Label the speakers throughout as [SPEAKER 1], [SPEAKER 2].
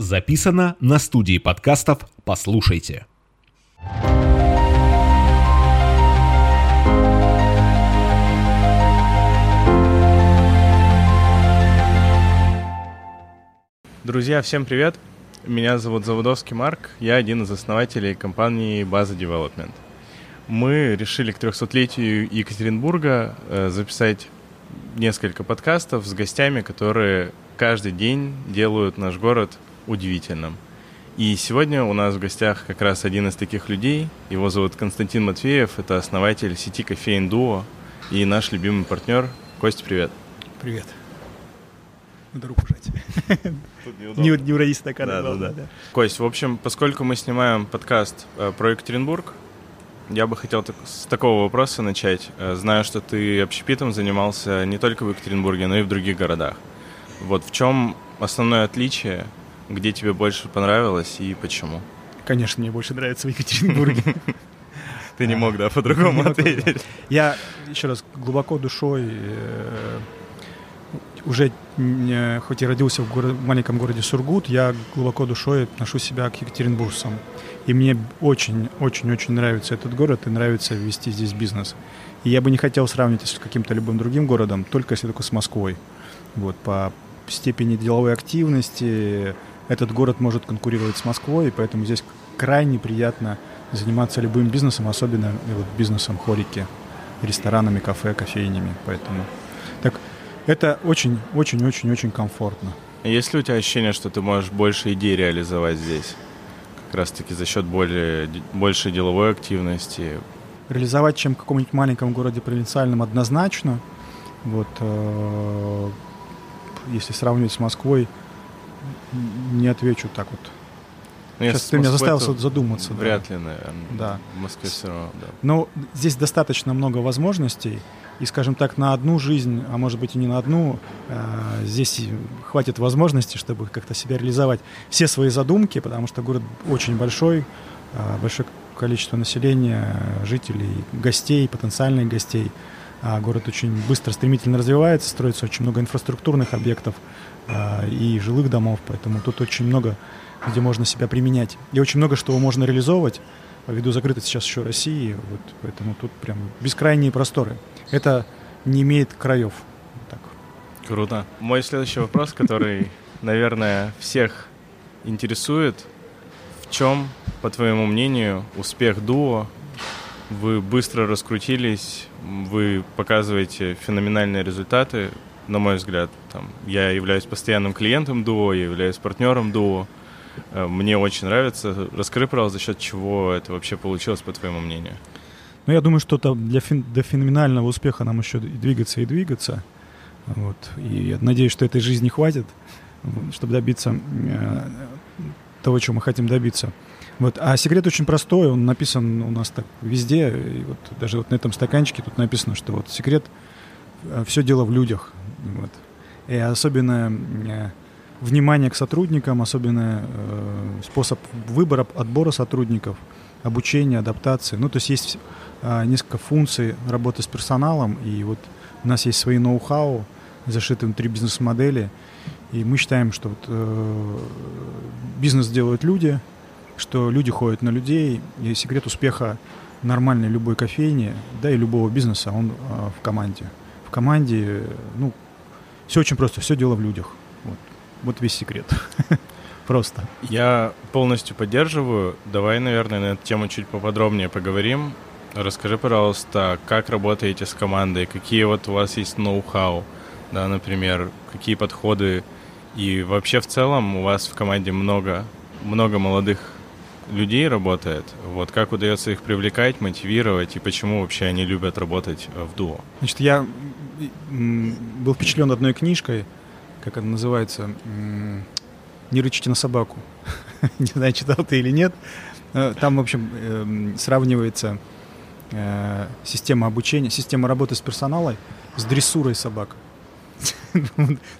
[SPEAKER 1] Записано на студии подкастов «Послушайте».
[SPEAKER 2] Друзья, всем привет! Меня зовут Заводовский Марк, я один из основателей компании База Development. Мы решили к 300-летию Екатеринбурга э, записать несколько подкастов с гостями, которые каждый день делают наш город удивительным. И сегодня у нас в гостях как раз один из таких людей. Его зовут Константин Матвеев, это основатель сети кофеин Дуо и наш любимый партнер. Костя, привет.
[SPEAKER 3] Привет. Надо руку пожать. Не, не уроди стакан.
[SPEAKER 2] Да, да, да. Кость, в общем, поскольку мы снимаем подкаст э, про Екатеринбург, я бы хотел так, с такого вопроса начать. Э, знаю, что ты общепитом занимался не только в Екатеринбурге, но и в других городах. Вот в чем основное отличие, где тебе больше понравилось и почему?
[SPEAKER 3] Конечно, мне больше нравится в Екатеринбурге.
[SPEAKER 2] Ты не мог, да, по-другому ответить?
[SPEAKER 3] Я, еще раз, глубоко душой э, уже хоть и родился в, город, в маленьком городе Сургут, я глубоко душой отношу себя к екатеринбуржцам. И мне очень-очень-очень нравится этот город и нравится вести здесь бизнес. И я бы не хотел сравнивать с каким-то любым другим городом, только если только с Москвой. Вот, по степени деловой активности этот город может конкурировать с Москвой, и поэтому здесь крайне приятно заниматься любым бизнесом, особенно вот, бизнесом хорики, ресторанами, кафе, кофейнями. Поэтому так это очень-очень-очень-очень комфортно.
[SPEAKER 2] Есть ли у тебя ощущение, что ты можешь больше идей реализовать здесь? Как раз-таки за счет более, большей деловой активности?
[SPEAKER 3] Реализовать, чем в каком-нибудь маленьком городе провинциальном, однозначно. Вот, э, если сравнивать с Москвой, не отвечу так вот.
[SPEAKER 2] Ну,
[SPEAKER 3] Сейчас ты меня заставил задуматься.
[SPEAKER 2] Вряд
[SPEAKER 3] да.
[SPEAKER 2] ли, наверное.
[SPEAKER 3] Да.
[SPEAKER 2] В Москве все равно, да.
[SPEAKER 3] Но здесь достаточно много возможностей. И, скажем так, на одну жизнь, а может быть и не на одну, э, здесь хватит возможности, чтобы как-то себя реализовать все свои задумки, потому что город очень большой, э, большое количество населения, жителей, гостей, потенциальных гостей. А город очень быстро, стремительно развивается, строится очень много инфраструктурных объектов и жилых домов, поэтому тут очень много, где можно себя применять. И очень много, что можно реализовывать, ввиду закрытой сейчас еще России, вот, поэтому тут прям бескрайние просторы. Это не имеет краев. Так.
[SPEAKER 2] Круто. Мой следующий вопрос, который, наверное, всех интересует. В чем, по твоему мнению, успех дуо? Вы быстро раскрутились, вы показываете феноменальные результаты, на мой взгляд. Там, я являюсь постоянным клиентом дуо, я являюсь партнером дуо. Э, мне очень нравится. Раскрой, пожалуйста, за счет чего это вообще получилось, по твоему мнению?
[SPEAKER 3] Ну, я думаю, что там для фен- до феноменального успеха нам еще и двигаться, и двигаться. Вот. И я надеюсь, что этой жизни хватит, чтобы добиться э, того, чего мы хотим добиться. Вот. А секрет очень простой, он написан у нас так везде, и вот даже вот на этом стаканчике тут написано, что вот секрет все дело в людях. Вот. И особенно э, внимание к сотрудникам, особенно э, способ выбора, отбора сотрудников, обучения, адаптации. Ну, то есть есть э, несколько функций работы с персоналом, и вот у нас есть свои ноу-хау, зашиты внутри бизнес-модели, и мы считаем, что вот, э, бизнес делают люди, что люди ходят на людей, и секрет успеха нормальной любой кофейни, да и любого бизнеса, он э, в команде. В команде, ну, все очень просто, все дело в людях. Вот. Вот весь секрет. Просто.
[SPEAKER 2] Я полностью поддерживаю. Давай, наверное, на эту тему чуть поподробнее поговорим. Расскажи, пожалуйста, как работаете с командой, какие вот у вас есть ноу-хау, да, например, какие подходы, и вообще в целом у вас в команде много, много молодых людей работает. Вот как удается их привлекать, мотивировать, и почему вообще они любят работать в дуо?
[SPEAKER 3] Значит, я был впечатлен одной книжкой, как она называется, «Не рычите на собаку». Не знаю, читал ты или нет. Э, там, в общем, эм, сравнивается э, система обучения, система работы с персоналом с дрессурой собак.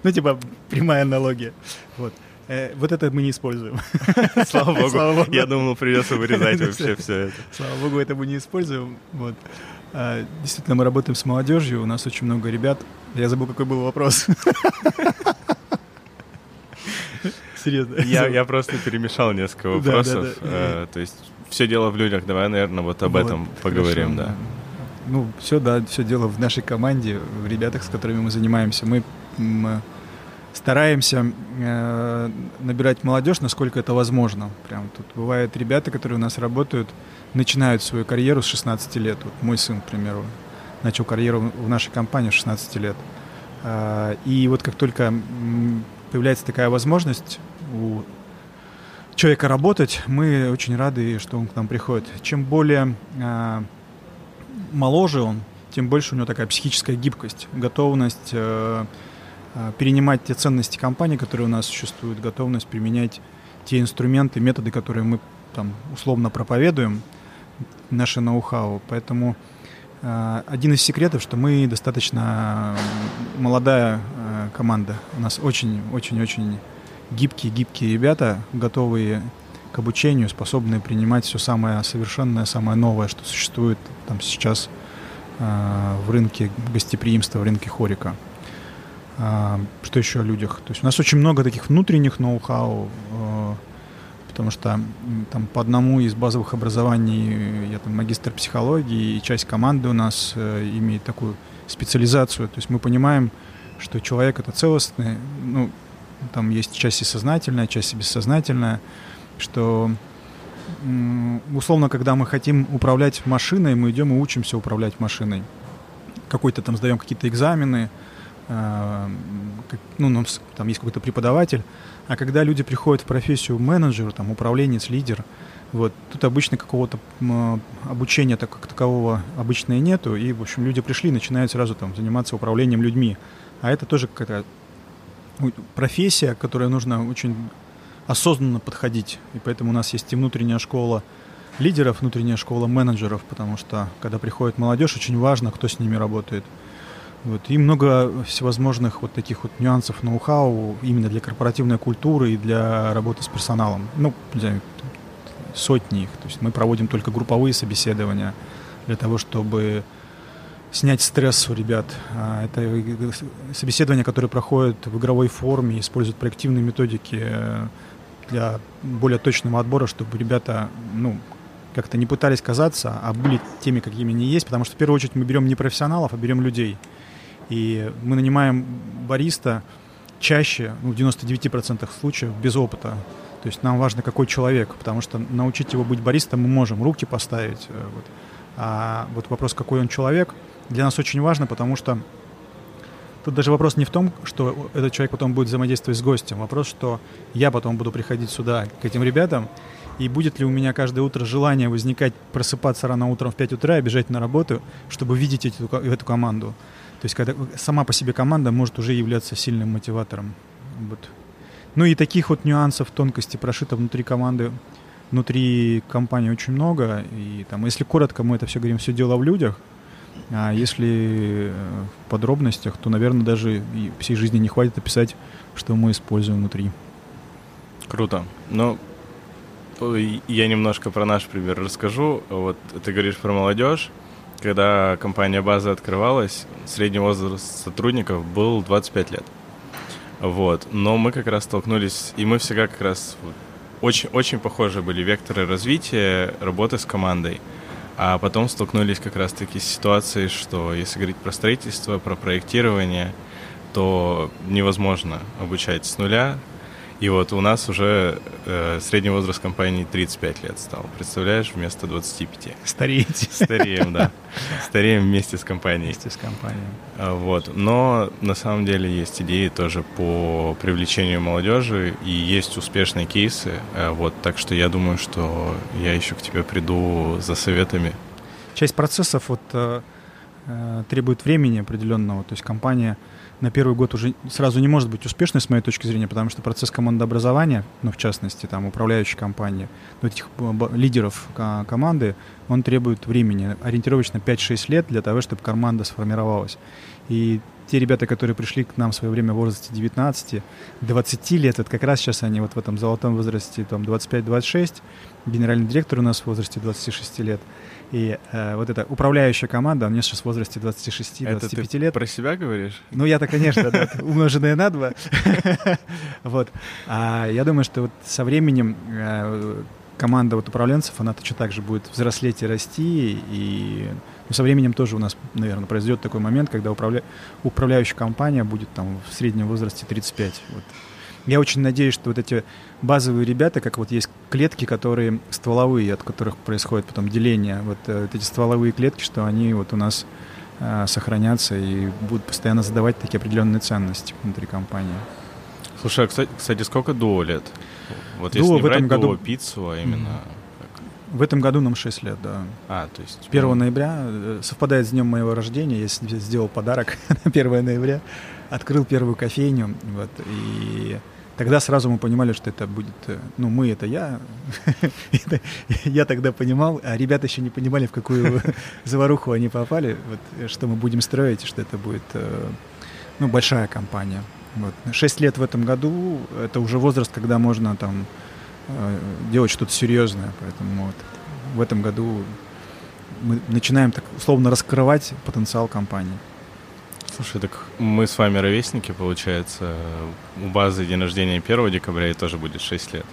[SPEAKER 3] Ну, типа, прямая аналогия. Вот. Э, вот это мы не используем.
[SPEAKER 2] Слава богу. Слава богу. Я думал, придется вырезать вообще все это.
[SPEAKER 3] Слава богу, это мы не используем. Вот. А, действительно, мы работаем с молодежью, у нас очень много ребят. Я забыл, какой был вопрос. Серьезно.
[SPEAKER 2] Я, я просто перемешал несколько вопросов. Да, да, да. Э, то есть все дело в людях. Давай, наверное, вот об вот, этом поговорим, хорошо, да.
[SPEAKER 3] Ну, все, да, все дело в нашей команде, в ребятах, с которыми мы занимаемся. Мы, мы стараемся э, набирать молодежь, насколько это возможно. Прям тут бывают ребята, которые у нас работают, начинают свою карьеру с 16 лет. Вот мой сын, к примеру, начал карьеру в нашей компании с 16 лет. Э, и вот как только появляется такая возможность у человека работать, мы очень рады, что он к нам приходит. Чем более э, моложе он, тем больше у него такая психическая гибкость, готовность э, э, перенимать те ценности компании, которые у нас существуют, готовность применять те инструменты, методы, которые мы там условно проповедуем, наше ноу-хау. Поэтому э, один из секретов, что мы достаточно молодая э, команда. У нас очень-очень-очень гибкие-гибкие ребята, готовые к обучению, способные принимать все самое совершенное, самое новое, что существует там сейчас э, в рынке гостеприимства, в рынке хорика. Э, что еще о людях? То есть у нас очень много таких внутренних ноу-хау, э, потому что там по одному из базовых образований я там магистр психологии, и часть команды у нас э, имеет такую специализацию. То есть мы понимаем, что человек это целостный, ну, там есть часть и сознательная, часть и бессознательная, что условно, когда мы хотим управлять машиной, мы идем и учимся управлять машиной. Какой-то там сдаем какие-то экзамены, э, ну, нам, там есть какой-то преподаватель, а когда люди приходят в профессию менеджер, там, управленец, лидер, вот, тут обычно какого-то обучения так, как такового обычно и нету, и, в общем, люди пришли начинают сразу там заниматься управлением людьми. А это тоже какая-то профессия, которая нужно очень осознанно подходить. И поэтому у нас есть и внутренняя школа лидеров, внутренняя школа менеджеров, потому что когда приходит молодежь, очень важно, кто с ними работает. Вот. И много всевозможных вот таких вот нюансов ноу-хау именно для корпоративной культуры и для работы с персоналом. Ну, не знаю, сотни их. То есть мы проводим только групповые собеседования для того, чтобы снять стресс у ребят. А, это собеседования, которые проходят в игровой форме, используют проективные методики э, для более точного отбора, чтобы ребята, ну, как-то не пытались казаться, а были теми, какими они есть, потому что в первую очередь мы берем не профессионалов, а берем людей. И мы нанимаем бариста чаще, ну, в 99% случаев, без опыта. То есть нам важно, какой человек, потому что научить его быть баристом мы можем, руки поставить. Э, вот. А вот вопрос, какой он человек – для нас очень важно, потому что тут даже вопрос не в том, что этот человек потом будет взаимодействовать с гостем. Вопрос, что я потом буду приходить сюда, к этим ребятам, и будет ли у меня каждое утро желание возникать, просыпаться рано утром в 5 утра и бежать на работу, чтобы видеть эту, эту команду. То есть когда сама по себе команда может уже являться сильным мотиватором. Вот. Ну и таких вот нюансов, тонкостей прошито внутри команды, внутри компании очень много. И там, если коротко, мы это все говорим, все дело в людях – а если э, в подробностях, то, наверное, даже и всей жизни не хватит описать, что мы используем внутри.
[SPEAKER 2] Круто. Ну, я немножко про наш пример расскажу. Вот ты говоришь про молодежь. Когда компания «База» открывалась, средний возраст сотрудников был 25 лет. Вот. Но мы как раз столкнулись, и мы всегда как раз очень, очень похожи были векторы развития работы с командой. А потом столкнулись как раз-таки с ситуацией, что если говорить про строительство, про проектирование, то невозможно обучать с нуля. И вот у нас уже э, средний возраст компании 35 лет стал. Представляешь, вместо 25.
[SPEAKER 3] Стареете.
[SPEAKER 2] Стареем, да. Стареем вместе с компанией.
[SPEAKER 3] Вместе с компанией.
[SPEAKER 2] А, вот. Но на самом деле есть идеи тоже по привлечению молодежи, и есть успешные кейсы. А, вот. Так что я думаю, что я еще к тебе приду за советами.
[SPEAKER 3] Часть процессов вот, э, э требует времени определенного. То есть компания на первый год уже сразу не может быть успешной, с моей точки зрения, потому что процесс командообразования, ну, в частности, там, управляющей компании, ну, этих лидеров команды, он требует времени, ориентировочно 5-6 лет для того, чтобы команда сформировалась. И те ребята, которые пришли к нам в свое время в возрасте 19, 20 лет, это как раз сейчас они вот в этом золотом возрасте, там 25-26, генеральный директор у нас в возрасте 26 лет. И э, вот эта управляющая команда, у меня сейчас в возрасте 26-25 лет.
[SPEAKER 2] про себя говоришь?
[SPEAKER 3] Ну, я-то, конечно, да, умноженное на два. Вот. А я думаю, что вот со временем э, команда вот управленцев, она точно так же будет взрослеть и расти, и ну, со временем тоже у нас, наверное, произойдет такой момент, когда управля... управляющая компания будет там в среднем возрасте 35. Вот. Я очень надеюсь, что вот эти базовые ребята, как вот есть клетки, которые стволовые, от которых происходит потом деление, вот, э, вот эти стволовые клетки, что они вот у нас э, сохранятся и будут постоянно задавать такие определенные ценности внутри компании.
[SPEAKER 2] Слушай, а кстати, кстати сколько дуо лет? Вот
[SPEAKER 3] дуо
[SPEAKER 2] если не
[SPEAKER 3] в этом
[SPEAKER 2] брать
[SPEAKER 3] году...
[SPEAKER 2] дуо пиццу, а именно...
[SPEAKER 3] Mm-hmm. В этом году нам 6 лет, да.
[SPEAKER 2] А, то есть...
[SPEAKER 3] 1 ноября, э, совпадает с днем моего рождения, я сделал подарок на 1 ноября, открыл первую кофейню, вот, и тогда сразу мы понимали, что это будет, э, ну, мы это я, я тогда понимал, а ребята еще не понимали, в какую заваруху они попали, вот, что мы будем строить, что это будет, э, ну, большая компания. Вот. Шесть лет в этом году — это уже возраст, когда можно там э, делать что-то серьезное, поэтому вот в этом году мы начинаем так условно раскрывать потенциал компании.
[SPEAKER 2] Слушай, так мы с вами ровесники, получается. У базы день рождения 1 декабря и тоже будет 6 лет.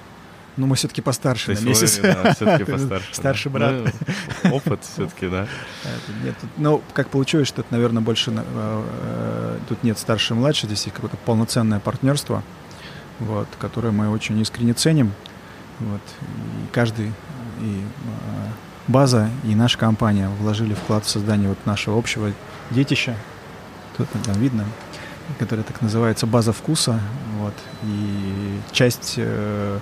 [SPEAKER 3] Ну, мы все-таки постарше
[SPEAKER 2] То
[SPEAKER 3] на месяц.
[SPEAKER 2] Вы, да, все-таки постарше.
[SPEAKER 3] Старший
[SPEAKER 2] да.
[SPEAKER 3] брат.
[SPEAKER 2] Ну, опыт все-таки, да.
[SPEAKER 3] Нет, тут, ну, как получилось, что это, наверное, больше... Э, э, тут нет старше и младше, здесь есть какое-то полноценное партнерство, вот, которое мы очень искренне ценим. Вот, и каждый, и э, база, и наша компания вложили вклад в создание вот нашего общего детища, тут там видно, которая так называется база вкуса. Вот. И часть э,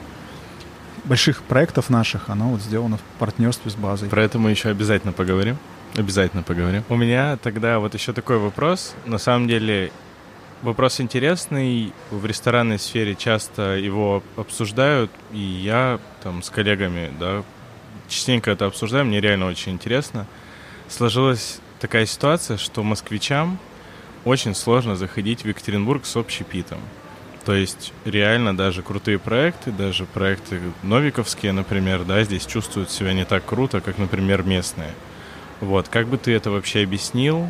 [SPEAKER 3] больших проектов наших, она вот сделана в партнерстве с базой.
[SPEAKER 2] Про это мы еще обязательно поговорим. Обязательно поговорим. У меня тогда вот еще такой вопрос. На самом деле вопрос интересный. В ресторанной сфере часто его обсуждают, и я там с коллегами, да, частенько это обсуждаю, мне реально очень интересно. Сложилась такая ситуация, что москвичам очень сложно заходить в Екатеринбург с общепитом. То есть реально даже крутые проекты, даже проекты новиковские, например, да, здесь чувствуют себя не так круто, как, например, местные. Вот, как бы ты это вообще объяснил?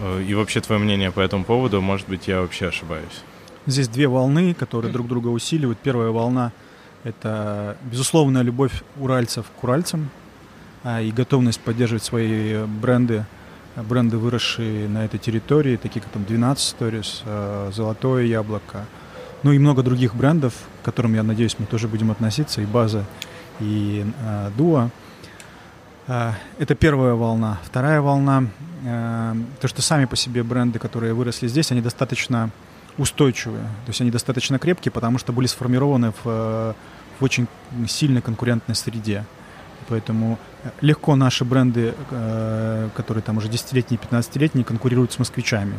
[SPEAKER 2] Э, и вообще твое мнение по этому поводу, может быть, я вообще ошибаюсь.
[SPEAKER 3] Здесь две волны, которые друг друга усиливают. Первая волна — это безусловная любовь уральцев к уральцам а, и готовность поддерживать свои бренды бренды, выросшие на этой территории, такие как там 12 Stories, э, Золотое Яблоко, ну и много других брендов, к которым, я надеюсь, мы тоже будем относиться, и База, и э, Дуа. Э, это первая волна. Вторая волна, э, то, что сами по себе бренды, которые выросли здесь, они достаточно устойчивые, то есть они достаточно крепкие, потому что были сформированы в, в очень сильной конкурентной среде. Поэтому э, легко наши бренды, э, которые там уже 10-летние, 15-летние, конкурируют с москвичами.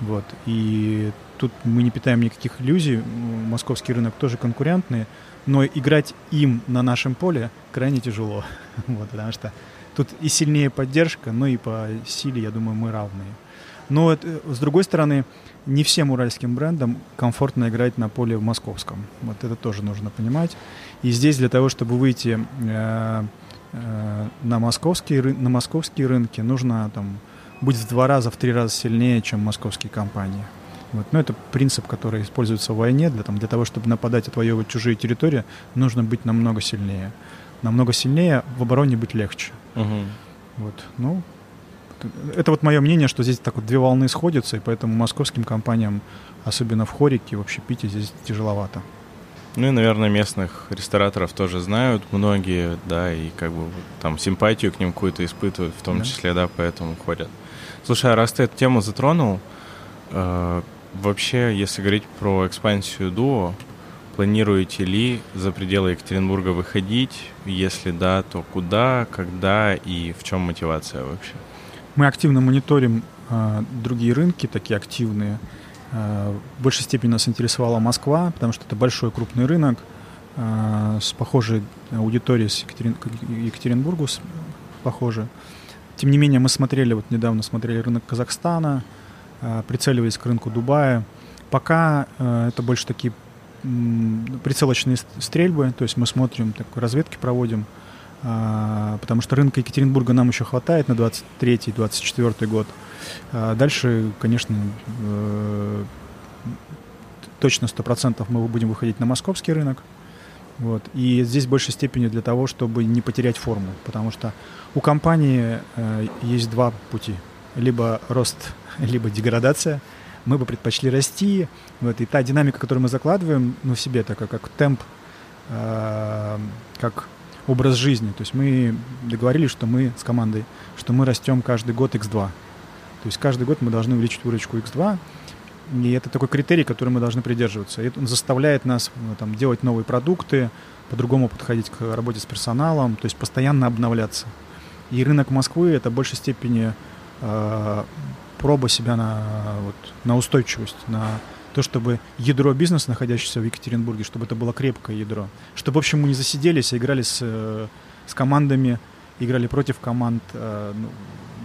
[SPEAKER 3] Вот. И тут мы не питаем никаких иллюзий. Московский рынок тоже конкурентный, но играть им на нашем поле крайне тяжело. Вот, потому что тут и сильнее поддержка, но и по силе, я думаю, мы равные. Но это, с другой стороны, не всем уральским брендам комфортно играть на поле в московском. Вот это тоже нужно понимать. И здесь для того, чтобы выйти э, э, на, московские, на московские рынки, нужно там, быть в два раза, в три раза сильнее, чем московские компании. Вот. Но это принцип, который используется в войне. Для, там, для того, чтобы нападать, отвоевывать чужие территории, нужно быть намного сильнее. Намного сильнее, в обороне быть легче.
[SPEAKER 2] Угу.
[SPEAKER 3] Вот. Ну, это вот мое мнение, что здесь так вот две волны сходятся, и поэтому московским компаниям, особенно в Хорике, в общепите, здесь тяжеловато.
[SPEAKER 2] Ну и, наверное, местных рестораторов тоже знают многие, да, и как бы там симпатию к ним какую-то испытывают, в том да. числе, да, поэтому ходят. Слушай, а раз ты эту тему затронул, э, вообще, если говорить про экспансию Дуо, планируете ли за пределы Екатеринбурга выходить? Если да, то куда, когда и в чем мотивация вообще?
[SPEAKER 3] Мы активно мониторим э, другие рынки, такие активные. Э, в большей степени нас интересовала Москва, потому что это большой крупный рынок э, с похожей аудиторией с Екатерин... Екатеринбургу, с... похоже. Тем не менее, мы смотрели, вот недавно смотрели рынок Казахстана, прицеливаясь к рынку Дубая. Пока э, это больше такие прицелочные стрельбы, то есть мы смотрим, так, разведки проводим, а, потому что рынка Екатеринбурга нам еще хватает на 23-24 год. А дальше, конечно, э, точно 100% мы будем выходить на московский рынок. Вот. И здесь в большей степени для того, чтобы не потерять форму, потому что у компании э, есть два пути. Либо рост, либо деградация. Мы бы предпочли расти. Вот. И та динамика, которую мы закладываем ну, в себе, такая как темп, э, как образ жизни. То есть мы договорились, что мы с командой, что мы растем каждый год x2. То есть каждый год мы должны увеличить выручку x2. И это такой критерий, который мы должны придерживаться. И это заставляет нас ну, там, делать новые продукты, по-другому подходить к работе с персоналом, то есть постоянно обновляться. И рынок Москвы это в большей степени проба себя на, вот, на устойчивость, на то, чтобы ядро бизнеса, находящееся в Екатеринбурге, чтобы это было крепкое ядро. Чтобы, в общем, мы не засиделись, а играли с, э, с командами, играли против команд э, ну,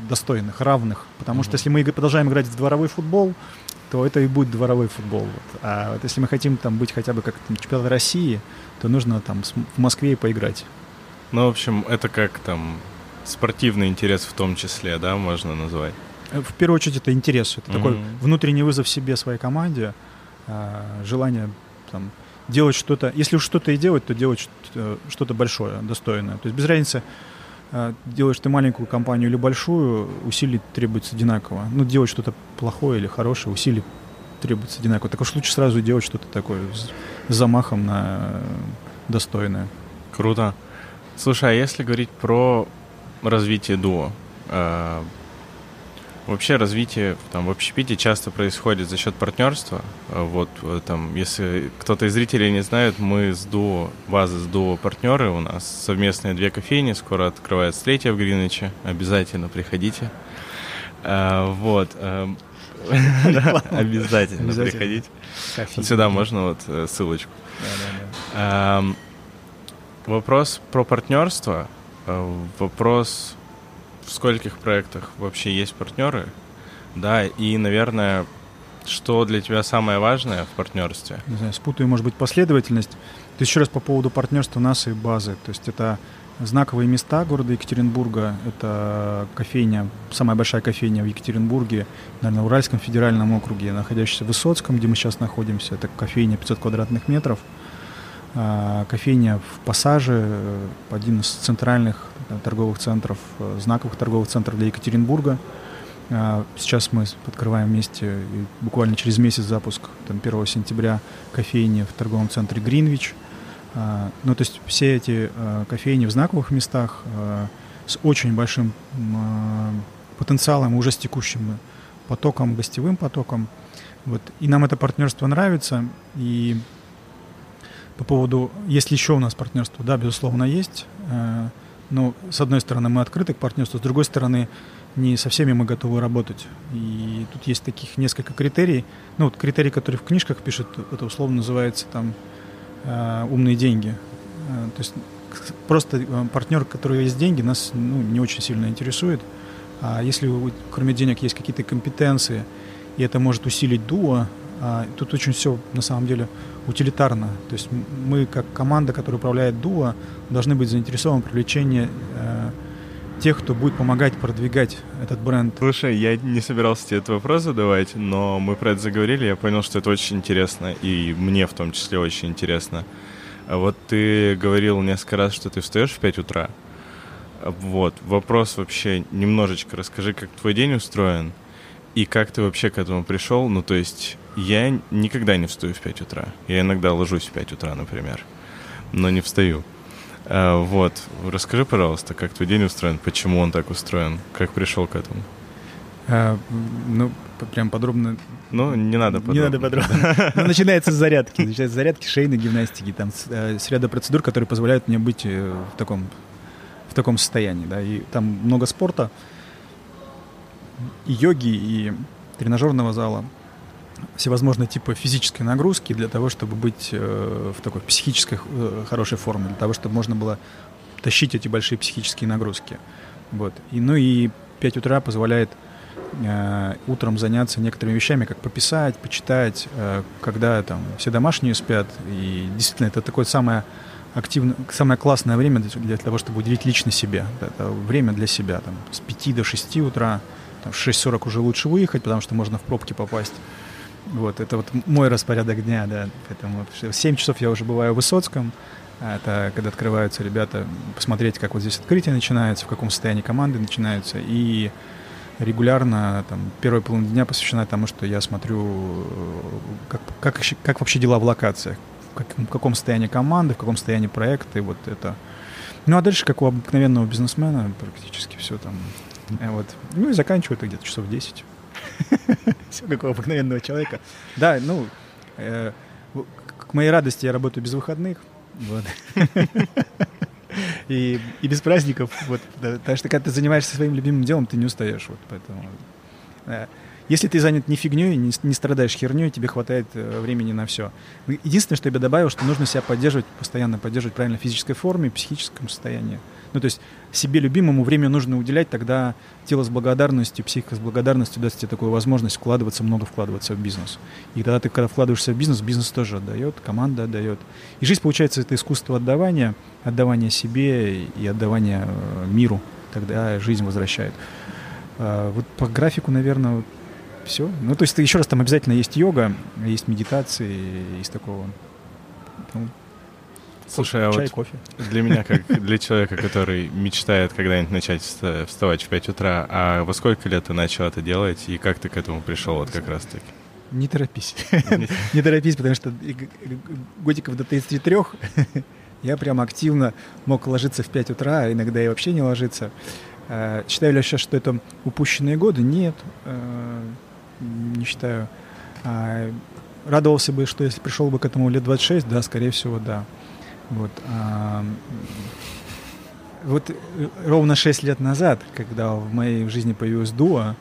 [SPEAKER 3] достойных, равных. Потому mm-hmm. что если мы продолжаем играть в дворовой футбол, то это и будет дворовой футбол. Вот. А вот если мы хотим там быть хотя бы как там, чемпионат России, то нужно там в Москве и поиграть.
[SPEAKER 2] Ну, в общем, это как там спортивный интерес в том числе, да, можно назвать?
[SPEAKER 3] Э, в первую очередь это интерес. Это mm-hmm. такой внутренний вызов себе, своей команде, а, желание там, делать что-то. Если уж что-то и делать, то делать что-то большое, достойное. То есть без разницы, делаешь ты маленькую компанию или большую, усилий требуется одинаково. Ну, делать что-то плохое или хорошее, усилий требуется одинаково. Так уж лучше сразу делать что-то такое с замахом на достойное.
[SPEAKER 2] Круто. Слушай, а если говорить про развитие дуо, а, Вообще развитие там, в общепите часто происходит за счет партнерства. Вот там, если кто-то из зрителей не знает, мы с дуо, база с дуо партнеры, у нас совместные две кофейни, скоро открывается третья в Гринвиче, обязательно приходите. А, вот. Эм, обязательно приходить. Вот сюда можно вот э, ссылочку. Вопрос про партнерство. Э, вопрос в скольких проектах вообще есть партнеры, да, и, наверное, что для тебя самое важное в партнерстве?
[SPEAKER 3] Не знаю, спутаю, может быть, последовательность. Есть еще раз по поводу партнерства нас и базы. То есть это знаковые места города Екатеринбурга. Это кофейня, самая большая кофейня в Екатеринбурге, наверное, в Уральском федеральном округе, находящаяся в Высоцком, где мы сейчас находимся. Это кофейня 500 квадратных метров. А, кофейня в Пассаже, э, один из центральных э, торговых центров, э, знаковых торговых центров для Екатеринбурга. А, сейчас мы открываем вместе, буквально через месяц запуск, там, 1 сентября, кофейни в торговом центре Гринвич. А, ну, то есть все эти кофейни в знаковых местах с очень большим потенциалом, уже с текущим потоком, гостевым потоком. Вот. И нам это партнерство нравится, и по поводу, есть ли еще у нас партнерство, да, безусловно, есть. Э, но, с одной стороны, мы открыты к партнерству, с другой стороны, не со всеми мы готовы работать. И тут есть таких несколько критерий. Ну, вот критерий, который в книжках пишут, это условно называется там э, умные деньги. Э, то есть просто партнер, у которого есть деньги, нас ну, не очень сильно интересует. А если кроме денег есть какие-то компетенции, и это может усилить дуо, тут очень все на самом деле утилитарно. То есть мы, как команда, которая управляет Дуо, должны быть заинтересованы в привлечении э, тех, кто будет помогать продвигать этот бренд.
[SPEAKER 2] Слушай, я не собирался тебе этот вопрос задавать, но мы про это заговорили, я понял, что это очень интересно, и мне в том числе очень интересно. А вот ты говорил несколько раз, что ты встаешь в 5 утра. Вот, вопрос вообще немножечко расскажи, как твой день устроен, и как ты вообще к этому пришел? Ну, то есть я никогда не встаю в 5 утра. Я иногда ложусь в 5 утра, например, но не встаю. А, вот, расскажи, пожалуйста, как твой день устроен, почему он так устроен, как пришел к этому?
[SPEAKER 3] А, ну, прям подробно.
[SPEAKER 2] Ну, не надо подробно.
[SPEAKER 3] Не надо подробно. Ну, начинается с зарядки. Начинается с зарядки шейной гимнастики, там, с, э, ряда процедур, которые позволяют мне быть э, в таком, в таком состоянии, да, и там много спорта, и йоги, и тренажерного зала, всевозможные типы физической нагрузки для того, чтобы быть э, в такой психической э, хорошей форме, для того, чтобы можно было тащить эти большие психические нагрузки. Вот. И, ну и 5 утра позволяет э, утром заняться некоторыми вещами, как пописать, почитать, когда там все домашние спят. И действительно, это такое самое активно, самое классное время для, того, чтобы уделить лично себе. Это время для себя. Там, с 5 до 6 утра, там, в 6.40 уже лучше выехать, потому что можно в пробки попасть. Вот, это вот мой распорядок дня, да. Поэтому в 7 часов я уже бываю в Высоцком. Это когда открываются ребята, посмотреть, как вот здесь открытие начинается, в каком состоянии команды начинаются. И регулярно там, первая половина дня посвящена тому, что я смотрю, как, как, как вообще дела в локациях, в, как, в каком состоянии команды, в каком состоянии проекта, и вот это. Ну, а дальше, как у обыкновенного бизнесмена, практически все там. Вот. Ну, и заканчиваю это где-то часов 10. Все как у обыкновенного человека. Да, ну, э, к моей радости я работаю без выходных. Вот. И, и без праздников. Вот, да, потому что когда ты занимаешься своим любимым делом, ты не устаешь. Вот, поэтому, да. Если ты занят не фигней, не, не страдаешь херней, тебе хватает э, времени на все. Единственное, что я бы добавил, что нужно себя поддерживать, постоянно поддерживать в правильной физической форме, психическом состоянии. Ну, то есть себе любимому время нужно уделять, тогда тело с благодарностью, психика с благодарностью даст тебе такую возможность вкладываться, много вкладываться в бизнес. И тогда ты, когда вкладываешься в бизнес, бизнес тоже отдает, команда отдает. И жизнь, получается, это искусство отдавания, отдавания себе и отдавания э, миру. Тогда жизнь возвращает. А, вот по графику, наверное, все. Ну, то есть, еще раз, там обязательно есть йога, есть медитации, есть такого. Ну,
[SPEAKER 2] Слушай, а Чай, вот кофе. для меня, как для человека, который мечтает когда-нибудь начать вставать в 5 утра, а во сколько лет ты начал это делать и как ты к этому пришел вот как раз-таки?
[SPEAKER 3] Не торопись. Не торопись, потому что годиков до 33 я прям активно мог ложиться в 5 утра, а иногда и вообще не ложиться. А, считаю ли я сейчас, что это упущенные годы? Нет, а, не считаю. А, радовался бы, что если пришел бы к этому лет 26, да, скорее всего, да. Вот, а, вот э, ровно 6 лет назад, когда в моей жизни появилась дуа,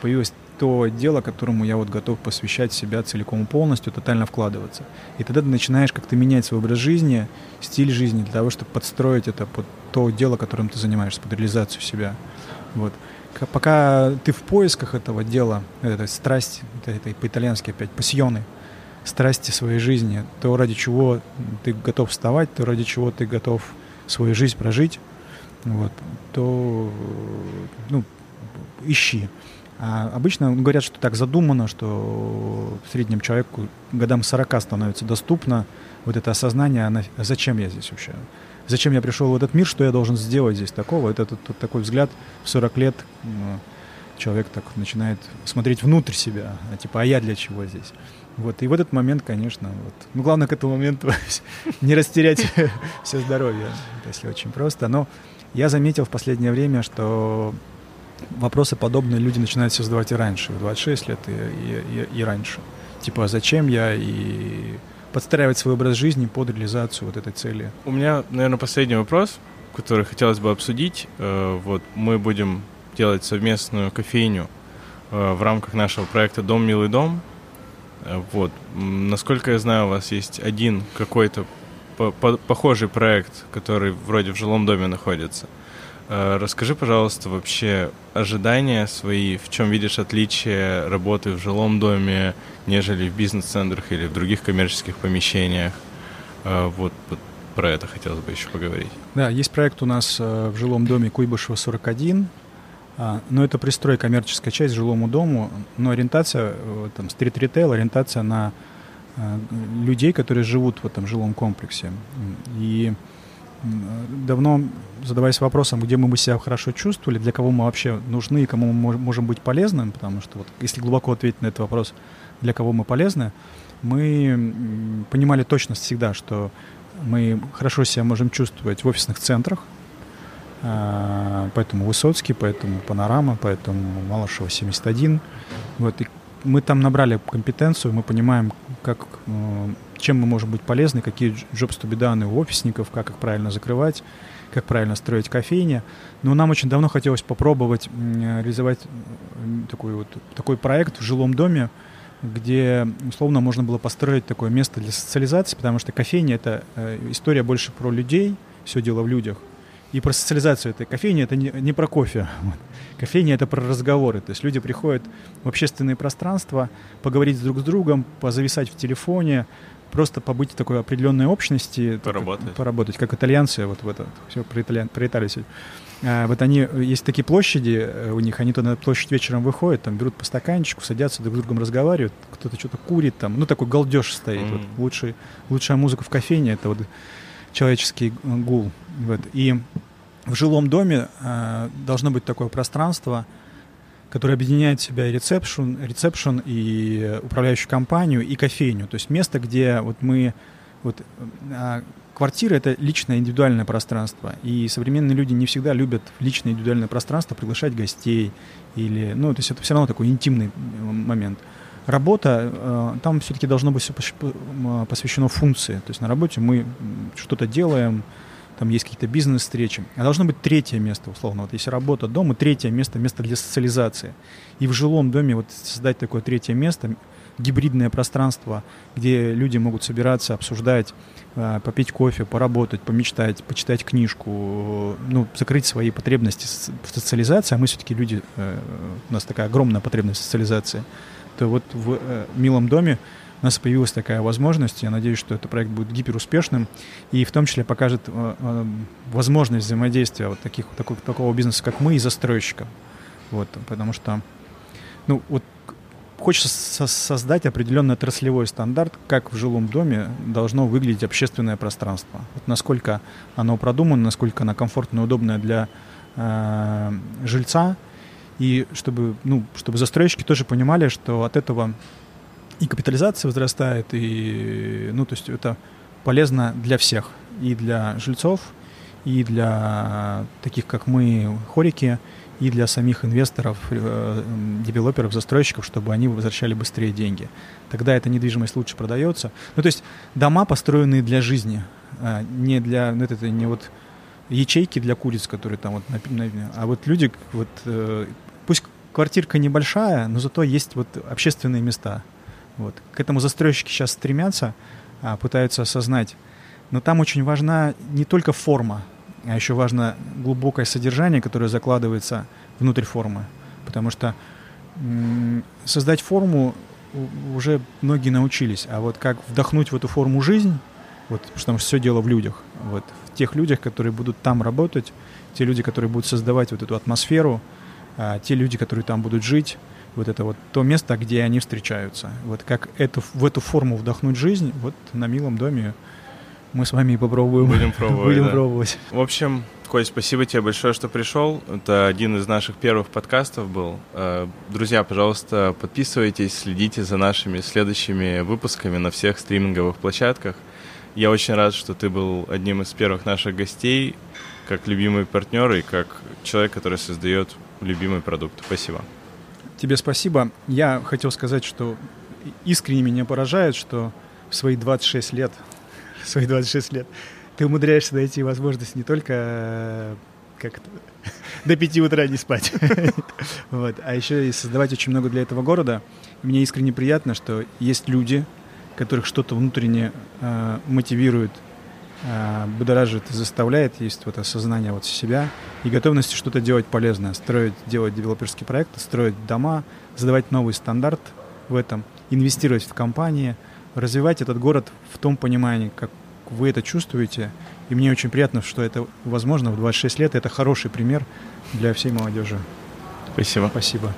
[SPEAKER 3] появилось то дело, которому я вот готов посвящать себя целиком и полностью, тотально вкладываться. И тогда ты начинаешь как-то менять свой образ жизни, стиль жизни для того, чтобы подстроить это под то дело, которым ты занимаешься, под реализацию себя. Вот. Пока ты в поисках этого дела, этой страсти, этой по-итальянски опять, пассионы, страсти своей жизни, то ради чего ты готов вставать, то ради чего ты готов свою жизнь прожить, вот, то ну, ищи. А обычно говорят, что так задумано, что в среднем человеку годам 40 становится доступно вот это осознание, а зачем я здесь вообще? Зачем я пришел в этот мир, что я должен сделать здесь такого? Это тут, тут такой взгляд в 40 лет человек так начинает смотреть внутрь себя, а типа, а я для чего здесь? Вот, и в этот момент, конечно, вот, ну, главное к этому моменту не растерять все здоровье, если очень просто. Но я заметил в последнее время, что вопросы подобные люди начинают все задавать и раньше, в 26 лет и, и, и, и раньше. Типа, а зачем я и подстраивать свой образ жизни под реализацию вот этой цели.
[SPEAKER 2] У меня, наверное, последний вопрос, который хотелось бы обсудить. Э, вот мы будем делать совместную кофейню э, в рамках нашего проекта «Дом, милый дом». Э, вот. Насколько я знаю, у вас есть один какой-то похожий проект, который вроде в жилом доме находится. Э, расскажи, пожалуйста, вообще ожидания свои, в чем видишь отличие работы в жилом доме, нежели в бизнес-центрах или в других коммерческих помещениях. Вот, вот про это хотелось бы еще поговорить.
[SPEAKER 3] Да, есть проект у нас в жилом доме Куйбышева 41. А, но это пристрой, коммерческая часть жилому дому, но ориентация, э, там, стрит-ритейл, ориентация на э, людей, которые живут в этом жилом комплексе. И давно задаваясь вопросом, где мы бы себя хорошо чувствовали, для кого мы вообще нужны и кому мы можем быть полезным, потому что вот если глубоко ответить на этот вопрос, для кого мы полезны, мы понимали точно всегда, что мы хорошо себя можем чувствовать в офисных центрах, а, поэтому Высоцкий, поэтому Панорама, поэтому Малышева 71. Вот, и мы там набрали компетенцию, мы понимаем, как, чем мы можем быть полезны, какие jobs to be done у офисников, как их правильно закрывать, как правильно строить кофейни. Но нам очень давно хотелось попробовать реализовать такой, вот, такой проект в жилом доме, где, условно, можно было построить такое место для социализации, потому что кофейня — это э, история больше про людей, все дело в людях. и про социализацию этой кофейни это не, не про кофе. Кофейня это про разговоры. То есть люди приходят в общественные пространства, поговорить друг с другом, позависать в телефоне, просто побыть в такой определенной общности.
[SPEAKER 2] Поработать.
[SPEAKER 3] Так, поработать, как итальянцы, вот в это, все про, итальян, про Италию сегодня. А, вот они, есть такие площади э, у них, они то на площадь вечером выходят, там берут по стаканчику, садятся друг с другом разговаривают, кто-то что-то курит там, ну такой галдеж стоит. Mm-hmm. Вот лучший, лучшая музыка в кофейне — это вот человеческий гул. Вот. И в жилом доме э, должно быть такое пространство, которое объединяет в себя ресепшн, ресепшн и управляющую компанию, и кофейню. То есть место, где вот мы... Вот, э, квартира — это личное индивидуальное пространство. И современные люди не всегда любят в личное индивидуальное пространство приглашать гостей. Или, ну, то есть это все равно такой интимный момент. Работа, э, там все-таки должно быть все посвящено функции. То есть на работе мы что-то делаем, там есть какие-то бизнес-встречи. А должно быть третье место, условно. Вот если работа дома, третье место, место для социализации. И в жилом доме вот создать такое третье место, гибридное пространство, где люди могут собираться, обсуждать, э, попить кофе, поработать, помечтать, почитать книжку, ну, закрыть свои потребности в социализации, а мы все-таки люди, э, у нас такая огромная потребность в социализации, то вот в э, «Милом доме» у нас появилась такая возможность. Я надеюсь, что этот проект будет гиперуспешным и в том числе покажет э, э, возможность взаимодействия вот таких, такого, такого бизнеса, как мы, и застройщиков. Вот, потому что, ну, вот хочется со создать определенный отраслевой стандарт, как в жилом доме должно выглядеть общественное пространство. Вот насколько оно продумано, насколько оно комфортно и удобное для э, жильца, и чтобы, ну, чтобы застройщики тоже понимали, что от этого и капитализация возрастает, и, ну, то есть это полезно для всех, и для жильцов, и для таких, как мы, хорики, и для самих инвесторов, э, девелоперов, застройщиков, чтобы они возвращали быстрее деньги. Тогда эта недвижимость лучше продается. Ну, то есть дома, построенные для жизни, а не для, ну, это не вот ячейки для куриц, которые там вот, а вот люди, вот, э, пусть квартирка небольшая, но зато есть вот общественные места, вот. К этому застройщики сейчас стремятся, а, пытаются осознать. Но там очень важна не только форма, а еще важно глубокое содержание, которое закладывается внутрь формы. Потому что создать форму уже многие научились, а вот как вдохнуть в эту форму жизнь, вот, потому что все дело в людях, вот, в тех людях, которые будут там работать, те люди, которые будут создавать вот эту атмосферу, а, те люди, которые там будут жить, вот это вот то место, где они встречаются. Вот как эту, в эту форму вдохнуть жизнь, вот на милом доме мы с вами и попробуем.
[SPEAKER 2] Будем пробовать.
[SPEAKER 3] Будем
[SPEAKER 2] да.
[SPEAKER 3] пробовать.
[SPEAKER 2] В общем, Кость, спасибо тебе большое, что пришел. Это один из наших первых подкастов был. Э, друзья, пожалуйста, подписывайтесь, следите за нашими следующими выпусками на всех стриминговых площадках. Я очень рад, что ты был одним из первых наших гостей, как любимый партнер и как человек, который создает любимый продукт. Спасибо.
[SPEAKER 3] Тебе спасибо. Я хотел сказать, что искренне меня поражает, что в свои 26 лет, в свои 26 лет ты умудряешься найти возможность не только э, как до 5 утра не спать, вот, а еще и создавать очень много для этого города. мне искренне приятно, что есть люди, которых что-то внутренне э, мотивирует будоражит и заставляет, есть вот осознание вот себя и готовность что-то делать полезное, строить, делать девелоперские проекты, строить дома, задавать новый стандарт в этом, инвестировать в компании, развивать этот город в том понимании, как вы это чувствуете. И мне очень приятно, что это возможно в 26 лет. Это хороший пример для всей молодежи.
[SPEAKER 2] Спасибо.
[SPEAKER 3] Спасибо.